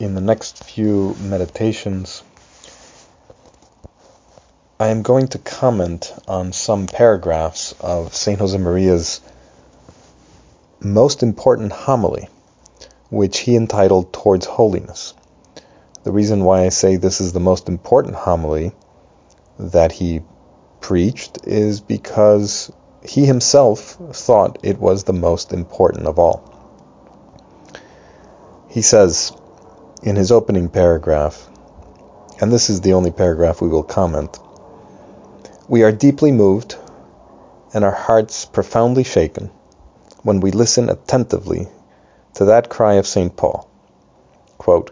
In the next few meditations, I am going to comment on some paragraphs of St. Josemaria's most important homily, which he entitled Towards Holiness. The reason why I say this is the most important homily that he preached is because he himself thought it was the most important of all. He says in his opening paragraph, and this is the only paragraph we will comment We are deeply moved and our hearts profoundly shaken when we listen attentively to that cry of St. Paul quote,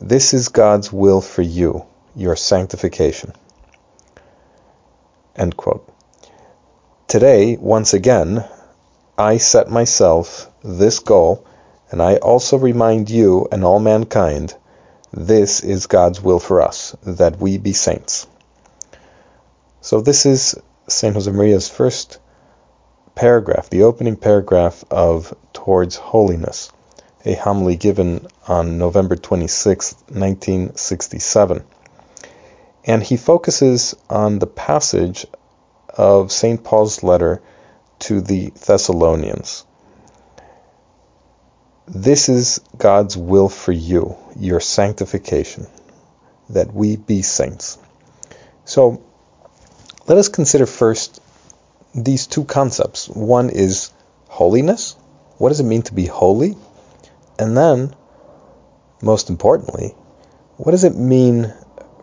This is God's will for you, your sanctification. End quote. Today, once again, I set myself this goal, and I also remind you and all mankind this is God's will for us, that we be saints. So, this is St. Josemaria's first paragraph, the opening paragraph of Towards Holiness, a homily given on November 26, 1967. And he focuses on the passage of St. Paul's letter to the Thessalonians. This is God's will for you, your sanctification, that we be saints. So let us consider first these two concepts. One is holiness. What does it mean to be holy? And then, most importantly, what does it mean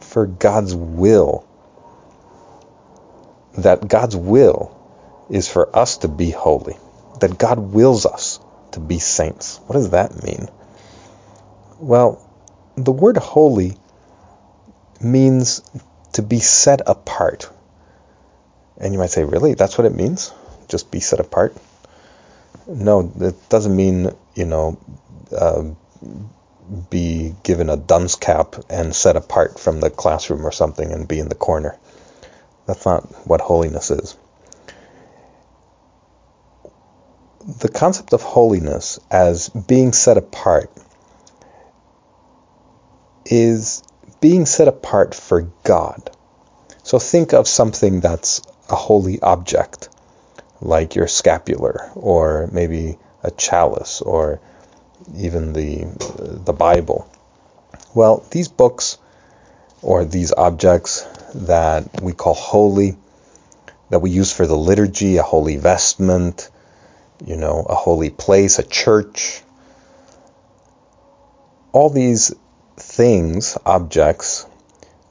for God's will that God's will is for us to be holy, that God wills us to be saints. What does that mean? Well, the word holy means to be set apart. And you might say, really? That's what it means? Just be set apart? No, it doesn't mean, you know, uh, be given a dunce cap and set apart from the classroom or something and be in the corner. That's not what holiness is. The concept of holiness as being set apart is being set apart for God. So think of something that's a holy object, like your scapular, or maybe a chalice, or even the the Bible. Well, these books or these objects that we call holy, that we use for the liturgy, a holy vestment, you know, a holy place, a church. All these things, objects,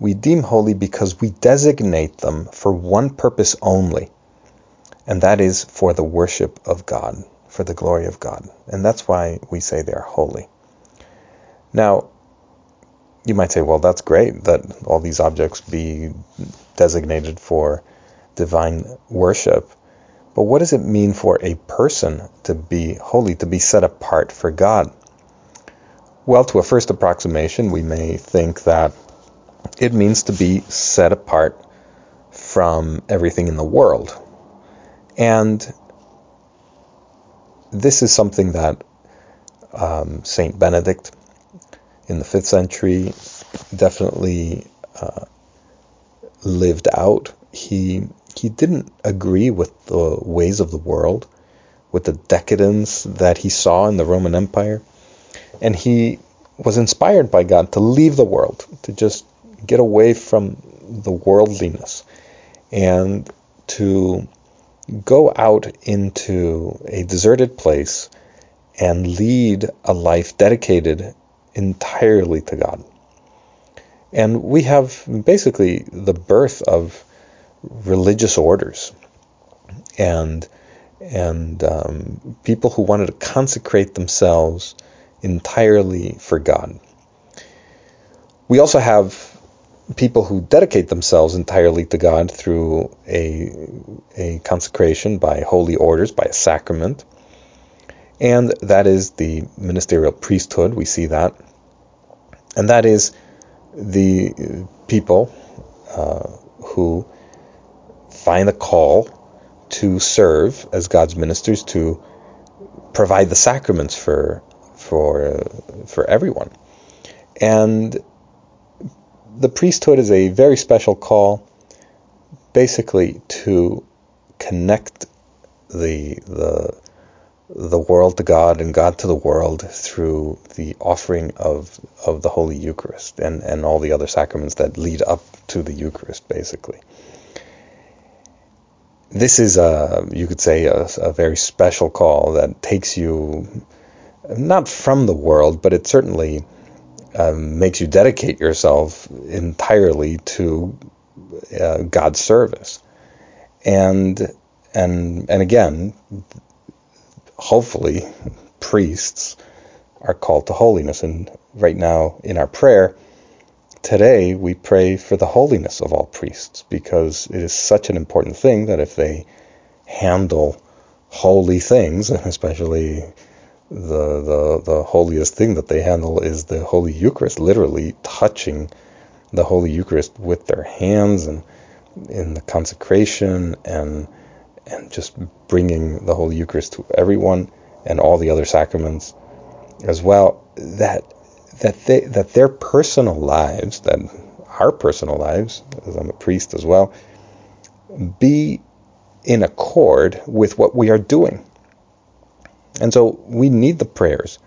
we deem holy because we designate them for one purpose only, and that is for the worship of God, for the glory of God. And that's why we say they are holy. Now, you might say, well, that's great that all these objects be designated for divine worship. But what does it mean for a person to be holy, to be set apart for God? Well, to a first approximation, we may think that it means to be set apart from everything in the world. And this is something that um, Saint Benedict in the fifth century definitely uh, lived out. He he didn't agree with the ways of the world, with the decadence that he saw in the Roman Empire, and he was inspired by God to leave the world, to just get away from the worldliness, and to go out into a deserted place and lead a life dedicated entirely to God. And we have basically the birth of religious orders and and um, people who wanted to consecrate themselves entirely for God. we also have people who dedicate themselves entirely to God through a, a consecration by holy orders, by a sacrament. And that is the ministerial priesthood. We see that. And that is the people uh, who find a call to serve as God's ministers to provide the sacraments for for uh, for everyone. And the priesthood is a very special call, basically to connect the the the world to God and God to the world through the offering of of the Holy Eucharist and, and all the other sacraments that lead up to the Eucharist, basically. This is a you could say a, a very special call that takes you not from the world, but it certainly um, makes you dedicate yourself entirely to uh, God's service. And and and again, hopefully, priests are called to holiness. And right now in our prayer today, we pray for the holiness of all priests because it is such an important thing that if they handle holy things, and especially the, the, the holiest thing that they handle is the Holy Eucharist, literally touching the Holy Eucharist with their hands and in the consecration and and just bringing the Holy Eucharist to everyone and all the other sacraments as well that that they that their personal lives that our personal lives as I'm a priest as well be in accord with what we are doing and so we need the prayers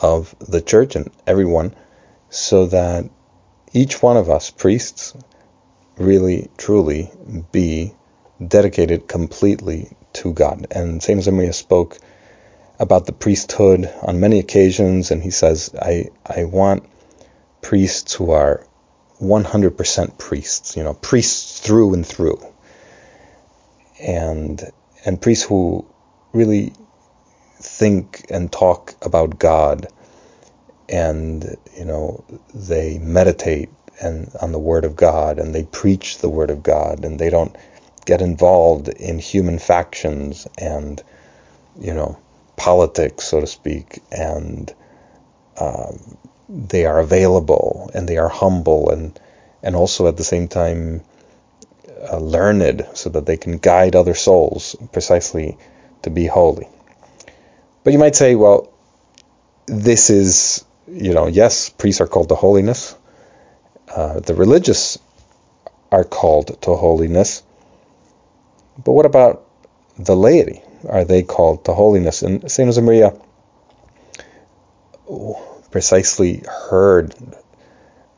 of the church and everyone so that each one of us priests really truly be dedicated completely to God. And St. Josemaria spoke about the priesthood on many occasions, and he says, I, I want priests who are 100% priests, you know, priests through and through. And, and priests who really think and talk about God and you know they meditate and on the word of God and they preach the word of God and they don't get involved in human factions and you know politics so to speak and um, they are available and they are humble and and also at the same time uh, learned so that they can guide other souls precisely to be holy but you might say, well, this is, you know, yes, priests are called to holiness. Uh, the religious are called to holiness. But what about the laity? Are they called to holiness? And St. Josemaria precisely heard,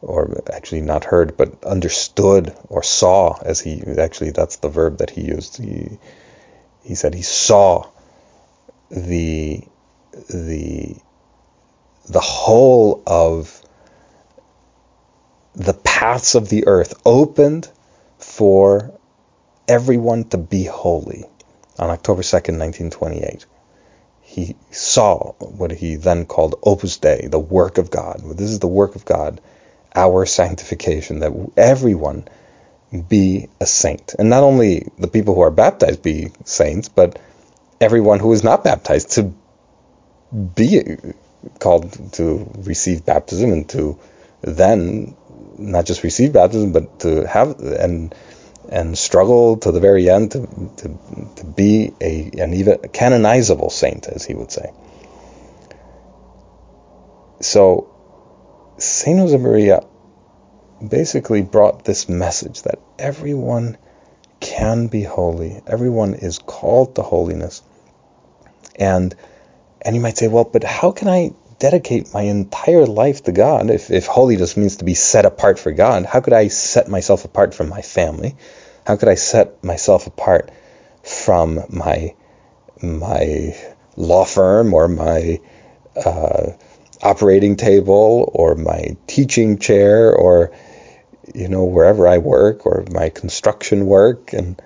or actually not heard, but understood or saw, as he actually, that's the verb that he used. He, he said he saw the the the whole of the paths of the earth opened for everyone to be holy on October 2nd, 1928. He saw what he then called Opus Dei, the work of God. This is the work of God, our sanctification, that everyone be a saint. And not only the people who are baptized be saints, but everyone who is not baptized to be called to receive baptism and to then not just receive baptism but to have and and struggle to the very end to, to, to be a an even canonizable saint as he would say. So Saint Josemaria basically brought this message that everyone can be holy everyone is called to holiness and and you might say, well, but how can I dedicate my entire life to God if, if holiness means to be set apart for God? How could I set myself apart from my family? How could I set myself apart from my my law firm or my uh, operating table or my teaching chair or you know wherever I work or my construction work and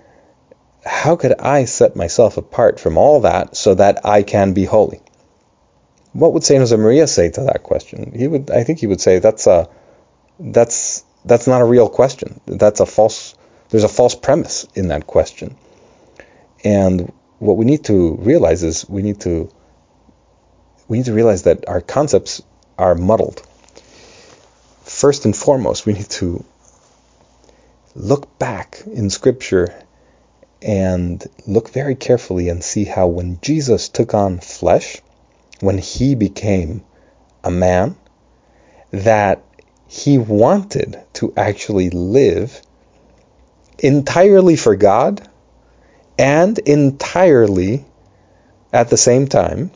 how could I set myself apart from all that so that I can be holy? What would Saint Josemaria say to that question? He would, I think, he would say that's a that's that's not a real question. That's a false there's a false premise in that question. And what we need to realize is we need to we need to realize that our concepts are muddled. First and foremost, we need to look back in scripture and look very carefully and see how when Jesus took on flesh, when he became a man, that he wanted to actually live entirely for God and entirely at the same time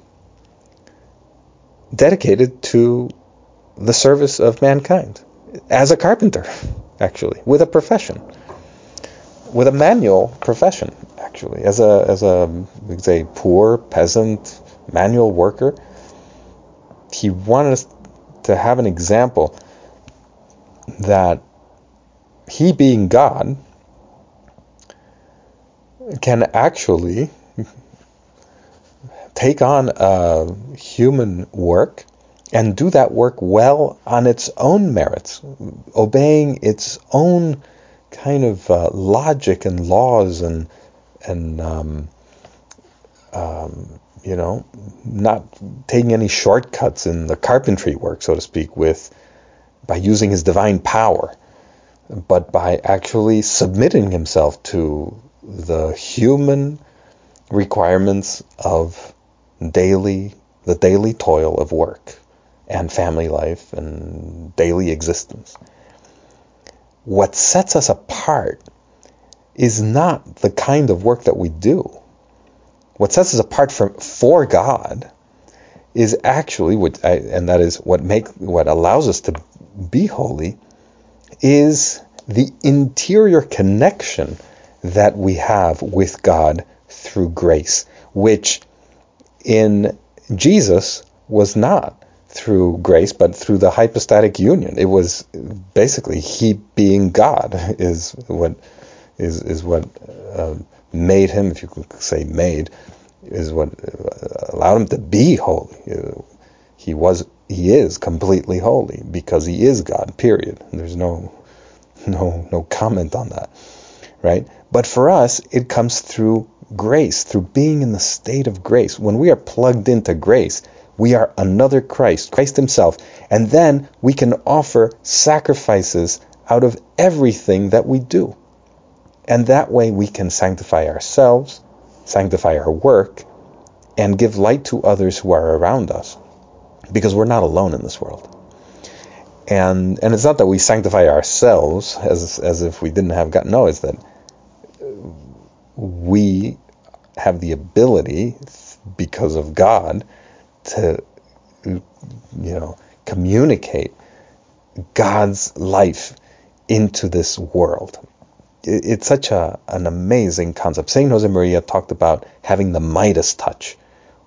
dedicated to the service of mankind as a carpenter, actually, with a profession, with a manual profession, actually, as a as a say poor peasant manual worker. He wanted us to have an example that he being God can actually take on a human work and do that work well on its own merits, obeying its own kind of uh, logic and laws and and um, um, you know not taking any shortcuts in the carpentry work, so to speak, with by using his divine power, but by actually submitting himself to the human requirements of daily the daily toil of work and family life and daily existence. What sets us apart is not the kind of work that we do. What sets us apart from for God is actually what I, and that is what make what allows us to be holy is the interior connection that we have with God through grace, which in Jesus was not through grace, but through the hypostatic union. It was basically He being God is what is is what uh, made him, if you could say made, is what allowed him to be holy. He was he is completely holy because he is God. Period. There's no no no comment on that, right? But for us, it comes through grace, through being in the state of grace. When we are plugged into grace, we are another Christ, Christ Himself, and then we can offer sacrifices out of everything that we do. And that way we can sanctify ourselves, sanctify our work, and give light to others who are around us. Because we're not alone in this world. And and it's not that we sanctify ourselves as as if we didn't have God. No, it's that we have the ability because of God to you know communicate God's life into this world. It's such a, an amazing concept. Saint Josemaria talked about having the Midas touch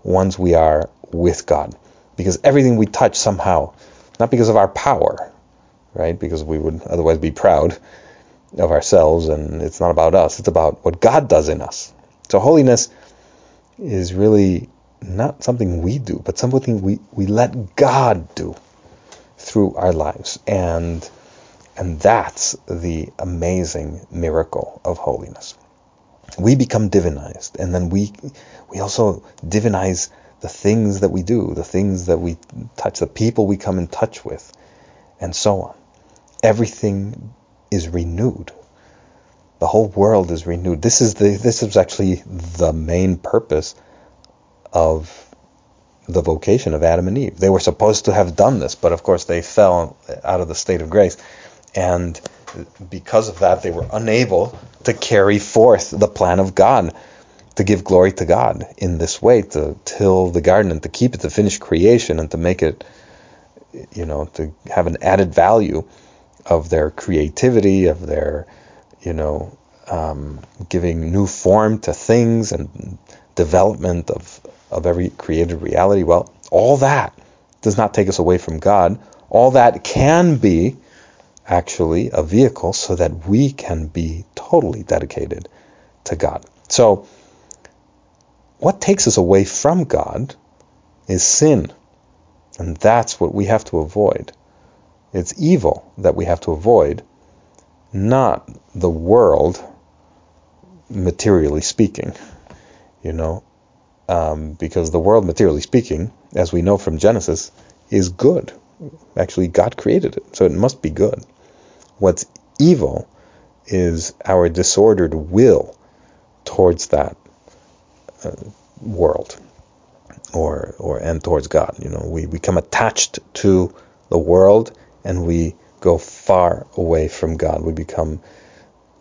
once we are with God, because everything we touch somehow, not because of our power, right? Because we would otherwise be proud of ourselves, and it's not about us. It's about what God does in us. So holiness is really not something we do, but something we, we let God do through our lives. And and that's the amazing miracle of holiness. We become divinized, and then we we also divinize the things that we do, the things that we touch, the people we come in touch with, and so on. Everything is renewed. The whole world is renewed. This is the this is actually the main purpose of the vocation of Adam and Eve. They were supposed to have done this, but of course they fell out of the state of grace. And because of that, they were unable to carry forth the plan of God, to give glory to God in this way, to till the garden and to keep it, to finish creation and to make it, you know, to have an added value of their creativity, of their, you know, um, giving new form to things and development of of every created reality. Well, all that does not take us away from God. All that can be actually a vehicle so that we can be totally dedicated to God. So, what takes us away from God is sin. And that's what we have to avoid It's evil that we have to avoid, not the world, materially speaking. You know, um, because the world, materially speaking, as we know from Genesis, is good. Actually, God created it, so it must be good. What's evil is our disordered will towards that uh, world or or and towards God. You know, we become attached to the world and we go far away from God. We become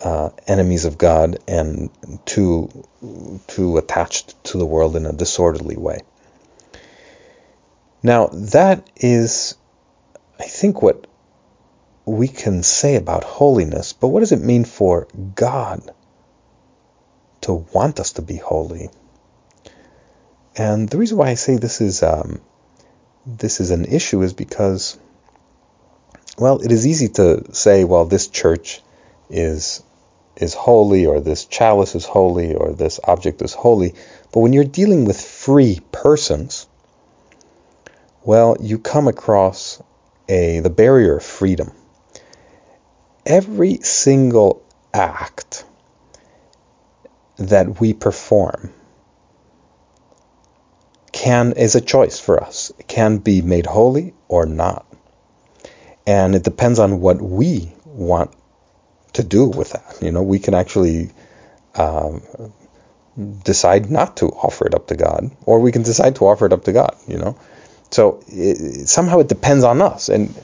uh, enemies of God and too too attached to the world in a disorderly way. Now that is, I think, what we can say about holiness. But what does it mean for God to want us to be holy? And the reason why I say this is um, this is an issue is because, well, it is easy to say, well, this church is is holy, or this chalice is holy, or this object is holy. But when you're dealing with free persons, well, you come across a the barrier of freedom. Every single act that we perform can is a choice for us. It can be made holy or not. And it depends on what we want to do with that. You know, we can actually um, decide not to offer it up to God, or we can decide to offer it up to God. You know, so it, somehow it depends on us. And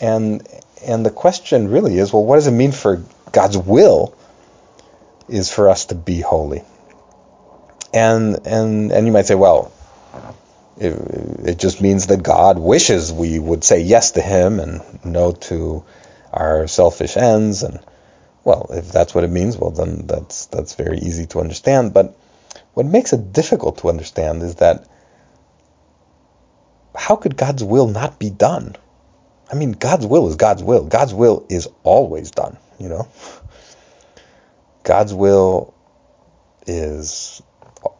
and and the question really is, well, what does it mean for God's will? Is for us to be holy. And and and you might say, well, it, it just means that God wishes we would say yes to Him and no to our selfish ends and well, if that's what it means, well then that's that's very easy to understand. But what makes it difficult to understand is that how could God's will not be done? I mean, God's will is God's will. God's will is always done, you know? God's will is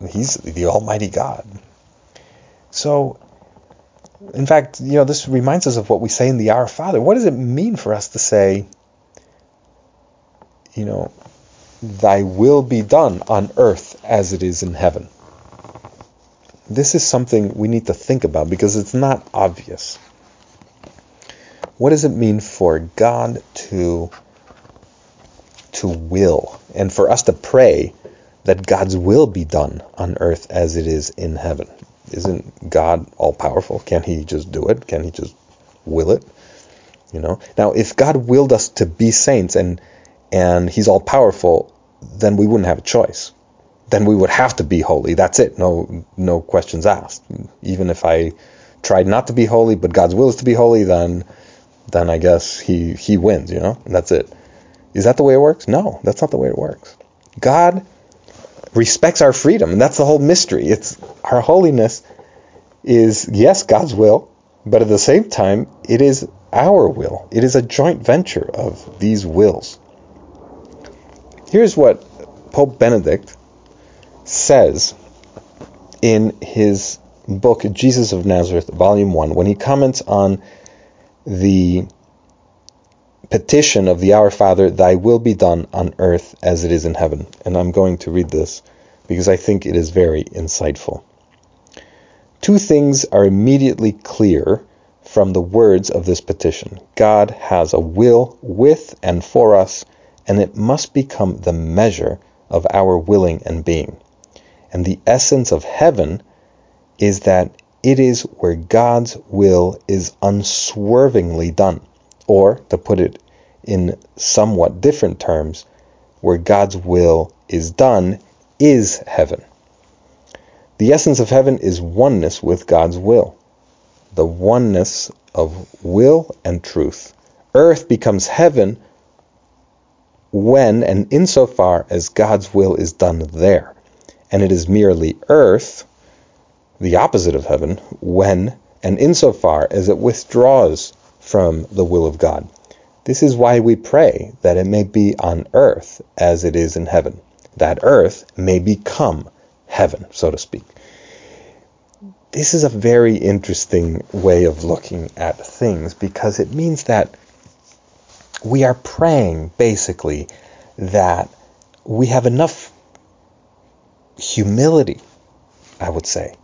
he's the almighty God. So in fact, you know, this reminds us of what we say in the Our Father. What does it mean for us to say you know, thy will be done on earth as it is in heaven. This is something we need to think about because it's not obvious. What does it mean for God to to will and for us to pray that God's will be done on earth as it is in heaven? Isn't God all powerful? Can't he just do it? Can't he just will it? You know? Now if God willed us to be saints and and he's all powerful, then we wouldn't have a choice. Then we would have to be holy. That's it. No no questions asked. Even if I tried not to be holy, but God's will is to be holy, then then I guess he he wins, you know? And that's it. Is that the way it works? No, that's not the way it works. God respects our freedom, and that's the whole mystery. It's our holiness is yes, God's will, but at the same time, it is our will. It is a joint venture of these wills. Here's what Pope Benedict says in his book, Jesus of Nazareth, Volume 1, when he comments on the petition of the Our Father, Thy will be done on earth as it is in heaven. And I'm going to read this because I think it is very insightful. Two things are immediately clear from the words of this petition God has a will with and for us and it must become the measure of our willing and being. And the essence of heaven is that it is where God's will is unswervingly done. Or, to put it in somewhat different terms, where God's will is done is heaven. The essence of heaven is oneness with God's will, the oneness of will and truth. Earth becomes heaven when and insofar as God's will is done there. And it is merely earth, the opposite of heaven, when and insofar as it withdraws from the will of God. This is why we pray that it may be on earth as it is in heaven, that earth may become heaven, so to speak. this is a very interesting way of looking at things because it means that we are praying basically that we have enough humility, I would say,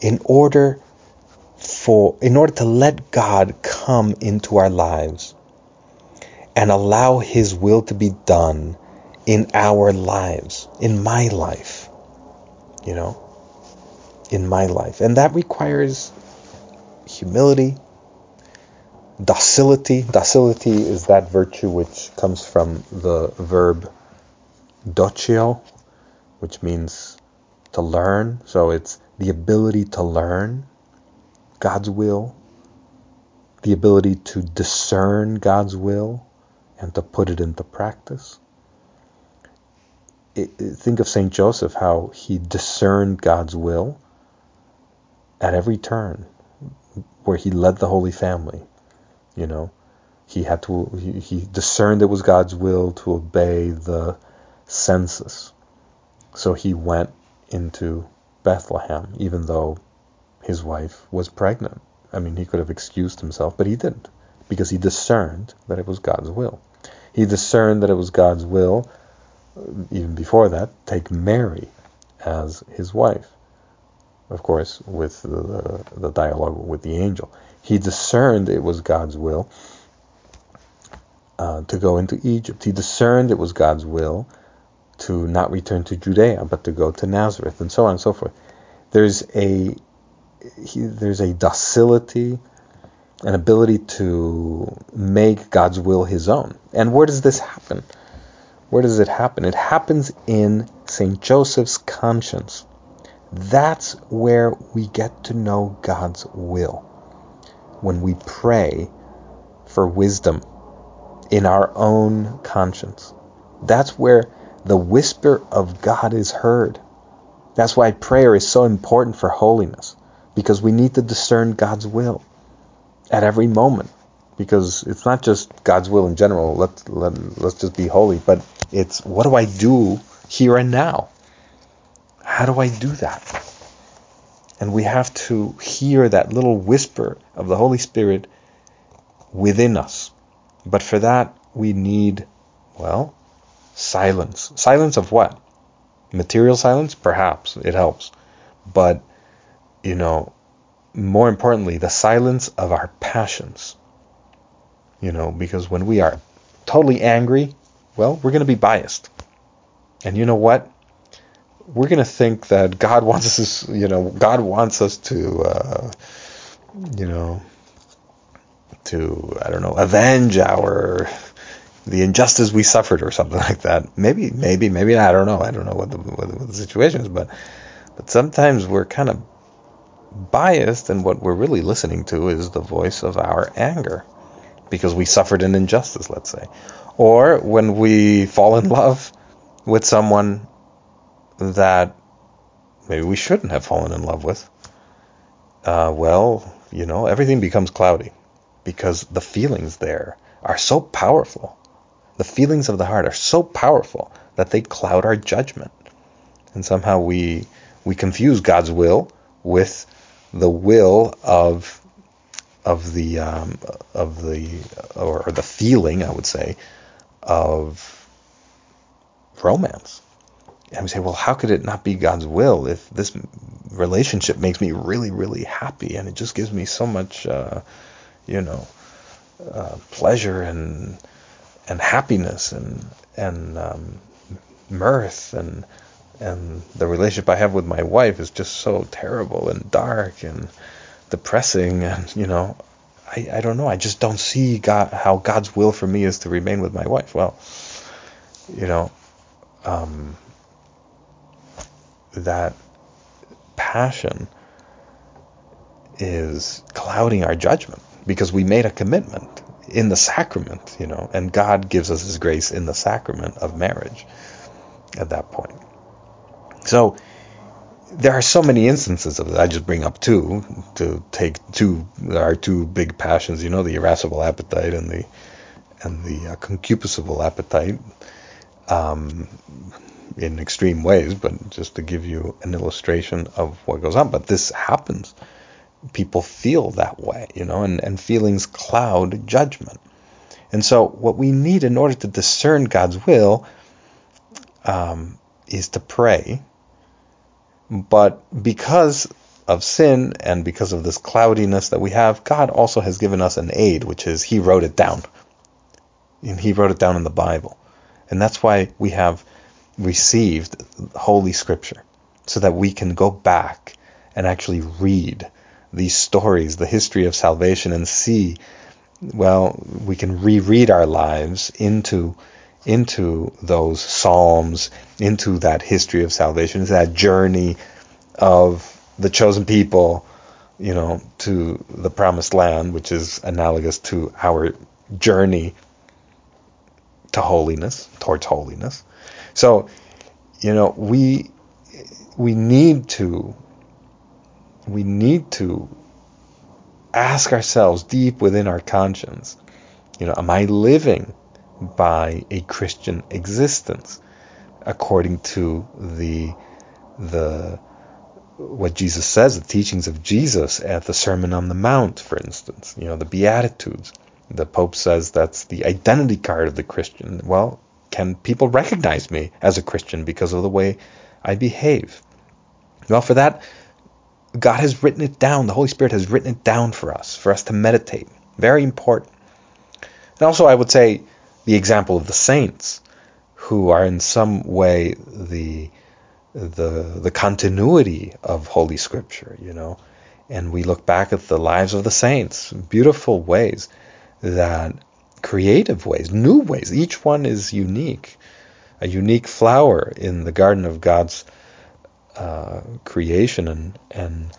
in order for in order to let God come into our lives and allow his will to be done in our lives, in my life. You know, in my life. And that requires humility, docility. Docility is that virtue which comes from the verb doceo, which means to learn. So it's the ability to learn God's will, the ability to discern God's will and to put it into practice. It, think of St. Joseph, how he discerned God's will at every turn, where he led the Holy Family. You know, he had to he, he discerned it was God's will to obey the census. So he went into Bethlehem, even though his wife was pregnant. I mean, he could have excused himself, but he didn't, because he discerned that it was God's will. He discerned that it was God's will, even before that, take Mary as his wife. Of course, with the, the dialogue with the angel. He discerned it was God's will uh, to go into Egypt. He discerned it was God's will to not return to Judea, but to go to Nazareth, and so on and so forth. There's a he, there's a docility, an ability to make God's will his own. And where does this happen? Where does it happen? It happens in St. Joseph's conscience. That's where we get to know God's will. When we pray for wisdom in our own conscience. That's where the whisper of God is heard. That's why prayer is so important for holiness, because we need to discern God's will at every moment. Because it's not just God's will in general, let's, let, let's just be holy, but it's what do I do here and now? How do I do that? And we have to hear that little whisper of the Holy Spirit within us. But for that, we need, well, silence. Silence of what? Material silence? Perhaps. It helps. But, you know, more importantly, the silence of our passions. You know, because when we are totally angry, well, we're going to be biased. And you know what? We're going to think that God wants us, you know, God wants us to, uh, you know, to I don't know, avenge our the injustice we suffered or something like that. Maybe, maybe, maybe I don't know. I don't know what the, what the, what the situation is, but but sometimes we're kind of biased, and what we're really listening to is the voice of our anger because we suffered an injustice, let's say, or when we fall in love with someone that maybe we shouldn't have fallen in love with. Uh, well, you know, everything becomes cloudy because the feelings there are so powerful. The feelings of the heart are so powerful that they cloud our judgment. And somehow we we confuse God's will with the will of of the um, of the or, or the feeling, I would say, of romance. And we say, well, how could it not be God's will if this relationship makes me really, really happy and it just gives me so much, uh, you know, uh, pleasure and and happiness and and um, mirth and and the relationship I have with my wife is just so terrible and dark and depressing and you know I, I don't know. I just don't see God how God's will for me is to remain with my wife. Well you know um, that passion is clouding our judgment because we made a commitment in the sacrament, you know, and God gives us His grace in the sacrament of marriage at that point. So there are so many instances of it. I just bring up two to take two. There are two big passions, you know, the irascible appetite and the and the uh, concupiscible appetite. Um, in extreme ways, but just to give you an illustration of what goes on. But this happens. People feel that way, you know, and, and feelings cloud judgment. And so, what we need in order to discern God's will um, is to pray. But because of sin and because of this cloudiness that we have, God also has given us an aid, which is He wrote it down. And He wrote it down in the Bible. And that's why we have received Holy Scripture, so that we can go back and actually read these stories, the history of salvation, and see, well, we can reread our lives into into those psalms, into that history of salvation, into that journey of the chosen people, you know, to the promised land, which is analogous to our journey to holiness, towards holiness. So, you know, we we need to we need to ask ourselves deep within our conscience, you know, am I living by a Christian existence according to the the what Jesus says, the teachings of Jesus at the Sermon on the Mount, for instance, you know, the Beatitudes. The Pope says that's the identity card of the Christian. Well, can people recognize me as a Christian because of the way I behave? Well, for that, God has written it down. The Holy Spirit has written it down for us, for us to meditate. Very important. And also, I would say the example of the saints, who are in some way the the the continuity of Holy Scripture, you know. And we look back at the lives of the saints, beautiful ways that creative ways, new ways. Each one is unique, a unique flower in the garden of God's uh, creation, and and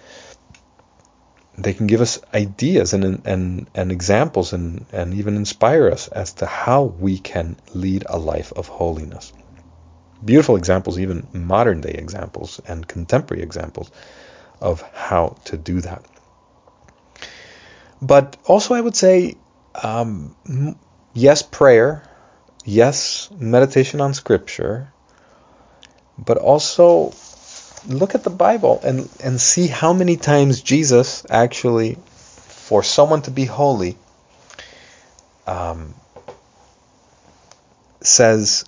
they can give us ideas and and and examples and and even inspire us as to how we can lead a life of holiness beautiful examples, even modern day examples and contemporary examples of how to do that. But also, I would say, um, yes, prayer, yes, meditation on scripture, but also look at the Bible and, and see how many times Jesus actually, for someone to be holy, um, says,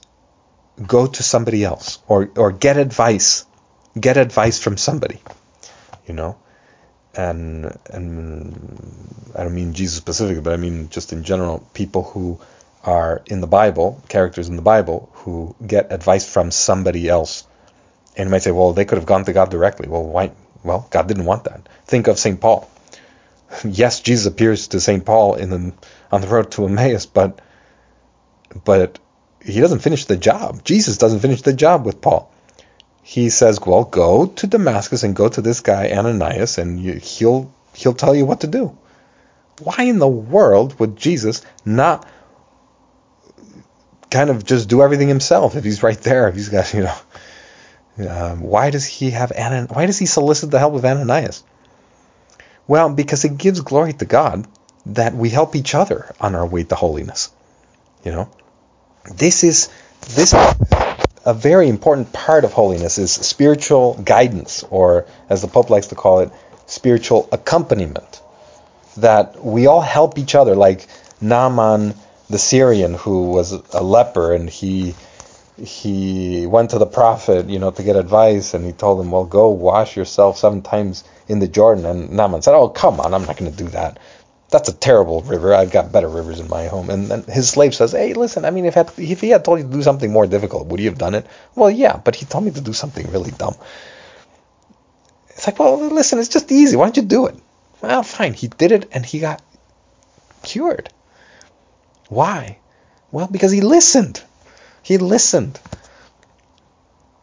go to somebody else or or get advice get advice from somebody you know? And and I don't mean Jesus specifically but I mean just in general people who are in the Bible characters in the Bible who get advice from somebody else and you might say well they could have gone to God directly well why well God didn't want that think of St Paul yes Jesus appears to St Paul the on the road to Emmaus but but he doesn't finish the job. Jesus doesn't finish the job with Paul. He says, "Well, go to Damascus and go to this guy Ananias, and you, he'll he'll tell you what to do." Why in the world would Jesus not kind of just do everything himself if he's right there? If he's got you know, um, why does he have Anan? Why does he solicit the help of Ananias? Well, because it gives glory to God that we help each other on our way to holiness. You know, this is this a very important part of holiness is spiritual guidance, or as the Pope likes to call it, spiritual accompaniment. That we all help each other, like Naaman the Syrian, who was a leper, and he he went to the prophet, you know, to get advice, and he told him, "Well, go wash yourself seven times in the Jordan." And Naaman said, "Oh, come on, I'm not going to do that that's a terrible river. I've got better rivers in my home. And then his slave says, hey, listen, I mean, if, had, if he had told you to do something more difficult, would you have done it? Well, yeah, but he told me to do something really dumb. It's like, well, listen, it's just easy. Why don't you do it? Well, fine. He did it and he got cured. Why? Well, because he listened. He listened.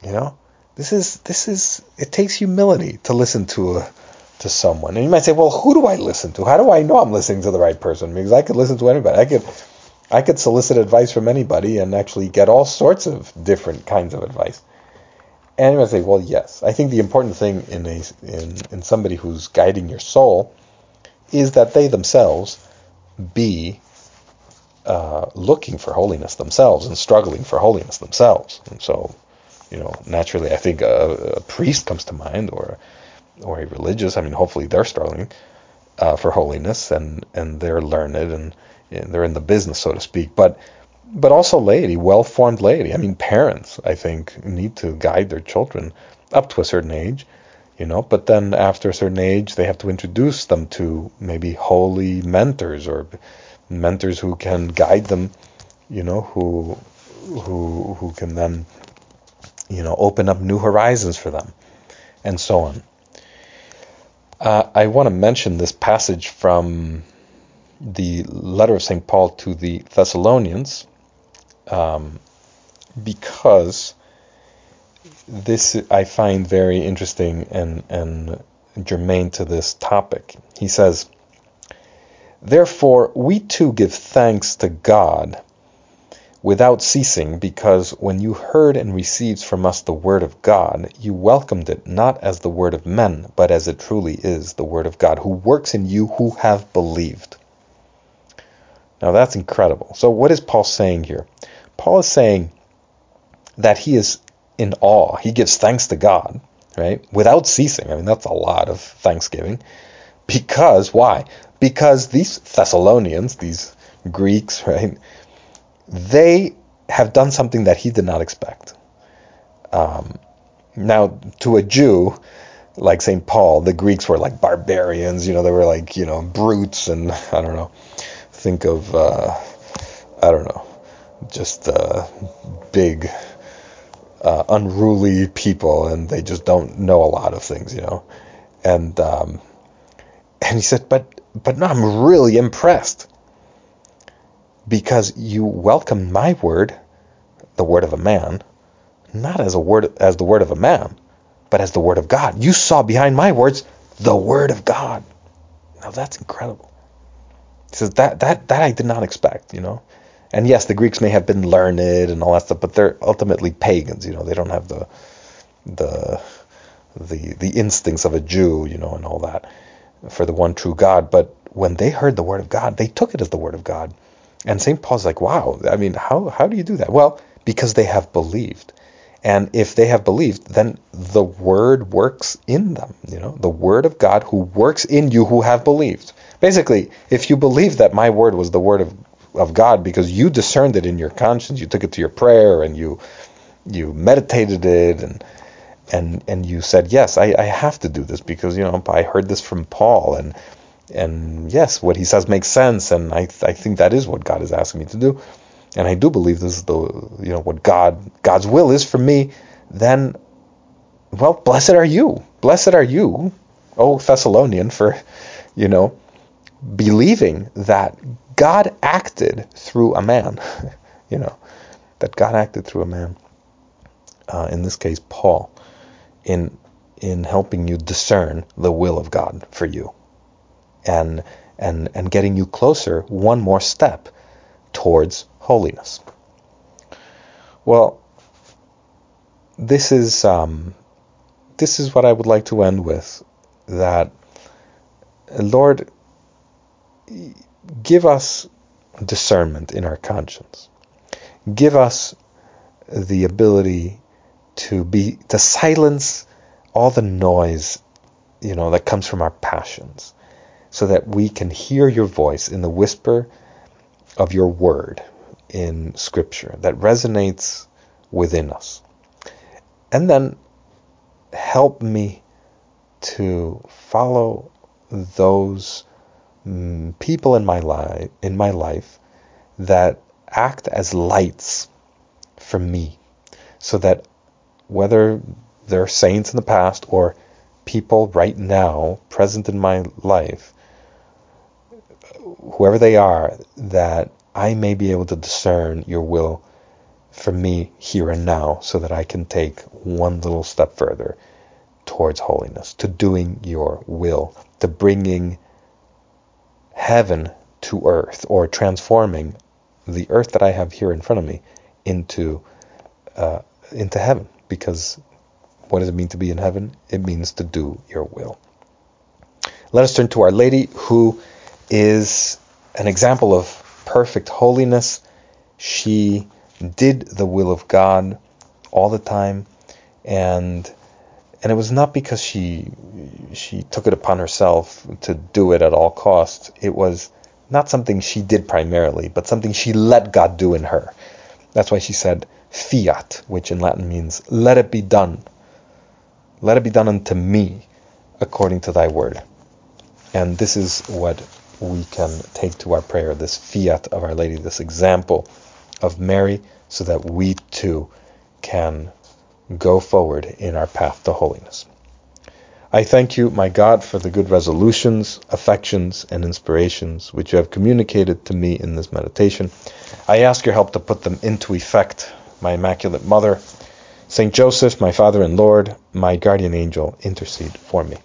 You know, this is this is it takes humility to listen to a to someone. And you might say, well, who do I listen to? How do I know I'm listening to the right person? Because I could listen to anybody. I could I could solicit advice from anybody and actually get all sorts of different kinds of advice. And you might say, well, yes. I think the important thing in a in, in somebody who's guiding your soul is that they themselves be uh, looking for holiness themselves and struggling for holiness themselves. And so You know, naturally, I think a, a priest comes to mind, or or a religious. I mean, hopefully they're struggling uh, for holiness and and they're learned and, and they're in the business, so to speak. But but also laity, well-formed laity. I mean, parents, I think, need to guide their children up to a certain age, you know. But then after a certain age, they have to introduce them to maybe holy mentors or mentors who can guide them, you know, who who who can then, you know, open up new horizons for them, and so on. Uh, I want to mention this passage from the letter of St. Paul to the Thessalonians um, because this I find very interesting and, and germane to this topic. He says, Therefore, we too give thanks to God without ceasing, because when you heard and received from us the word of God, you welcomed it not as the word of men, but as it truly is, the word of God, who works in you who have believed. Now that's incredible. So, what is Paul saying here? Paul is saying that he is in awe. He gives thanks to God, right? Without ceasing. I mean, that's a lot of thanksgiving. Because, why? Because these Thessalonians, these Greeks, right? they have done something that he did not expect. Um, now, to a Jew like St. Paul, the Greeks were like barbarians, you know, they were like, you know, brutes, and I don't know, think of, uh, I don't know, just uh, big, uh, unruly people, and they just don't know a lot of things, you know. And um, and he said, but but no, I'm really impressed because you welcomed my word, the word of a man, not as a word as the word of a man, but as the word of God. You saw behind my words the word of God. Now that's incredible. He says that that that I did not expect, you know. And yes, the Greeks may have been learned and all that stuff, but they're ultimately pagans, you know. They don't have the the the the instincts of a Jew, you know, and all that for the one true God. But when they heard the word of God, they took it as the word of God. And St. Paul's like, wow, I mean, how, how do you do that? Well, because they have believed. And if they have believed, then the word works in them, you know, the word of God who works in you who have believed. Basically, if you believe that my word was the word of, of God because you discerned it in your conscience, you took it to your prayer and you you meditated it and and and you said, Yes, I, I have to do this because, you know, I heard this from Paul and and yes, what he says makes sense, and I I think that is what God is asking me to do, and I do believe this is the you know what God God's will is for me. Then, well, blessed are you, blessed are you, oh Thessalonian, for you know believing that God acted through a man, you know, that God acted through a man. Uh, in this case, Paul, in in helping you discern the will of God for you and and and getting you closer one more step towards holiness. Well, this is um, this is what I would like to end with. That Lord, give us discernment in our conscience. Give us the ability to be to silence all the noise, you know, that comes from our passions so that we can hear your voice in the whisper of your word in Scripture that resonates within us. And then help me to follow those mm, people in my life in my life that act as lights for me so that whether they're saints in the past or people right now present in my life whoever they are, that I may be able to discern your will for me here and now so that I can take one little step further towards holiness, to doing your will, to bringing heaven to earth or transforming the earth that I have here in front of me into uh, into heaven because what does it mean to be in heaven? It means to do your will. Let us turn to Our Lady who is an example of perfect holiness. She did the will of God all the time. and and it was not because she she took it upon herself to do it at all costs. It was not something she did primarily, but something she let God do in her. That's why she said fiat, which in Latin means let it be done. Let it be done unto me according to thy word. And this is what we can take to our prayer, this fiat of Our Lady, this example of Mary, so that we too can go forward in our path to holiness. I thank you, my God, for the good resolutions, affections, and inspirations which you have communicated to me in this meditation. I ask your help to put them into effect, my Immaculate Mother. Saint Joseph, my Father and Lord, my guardian angel, intercede for me.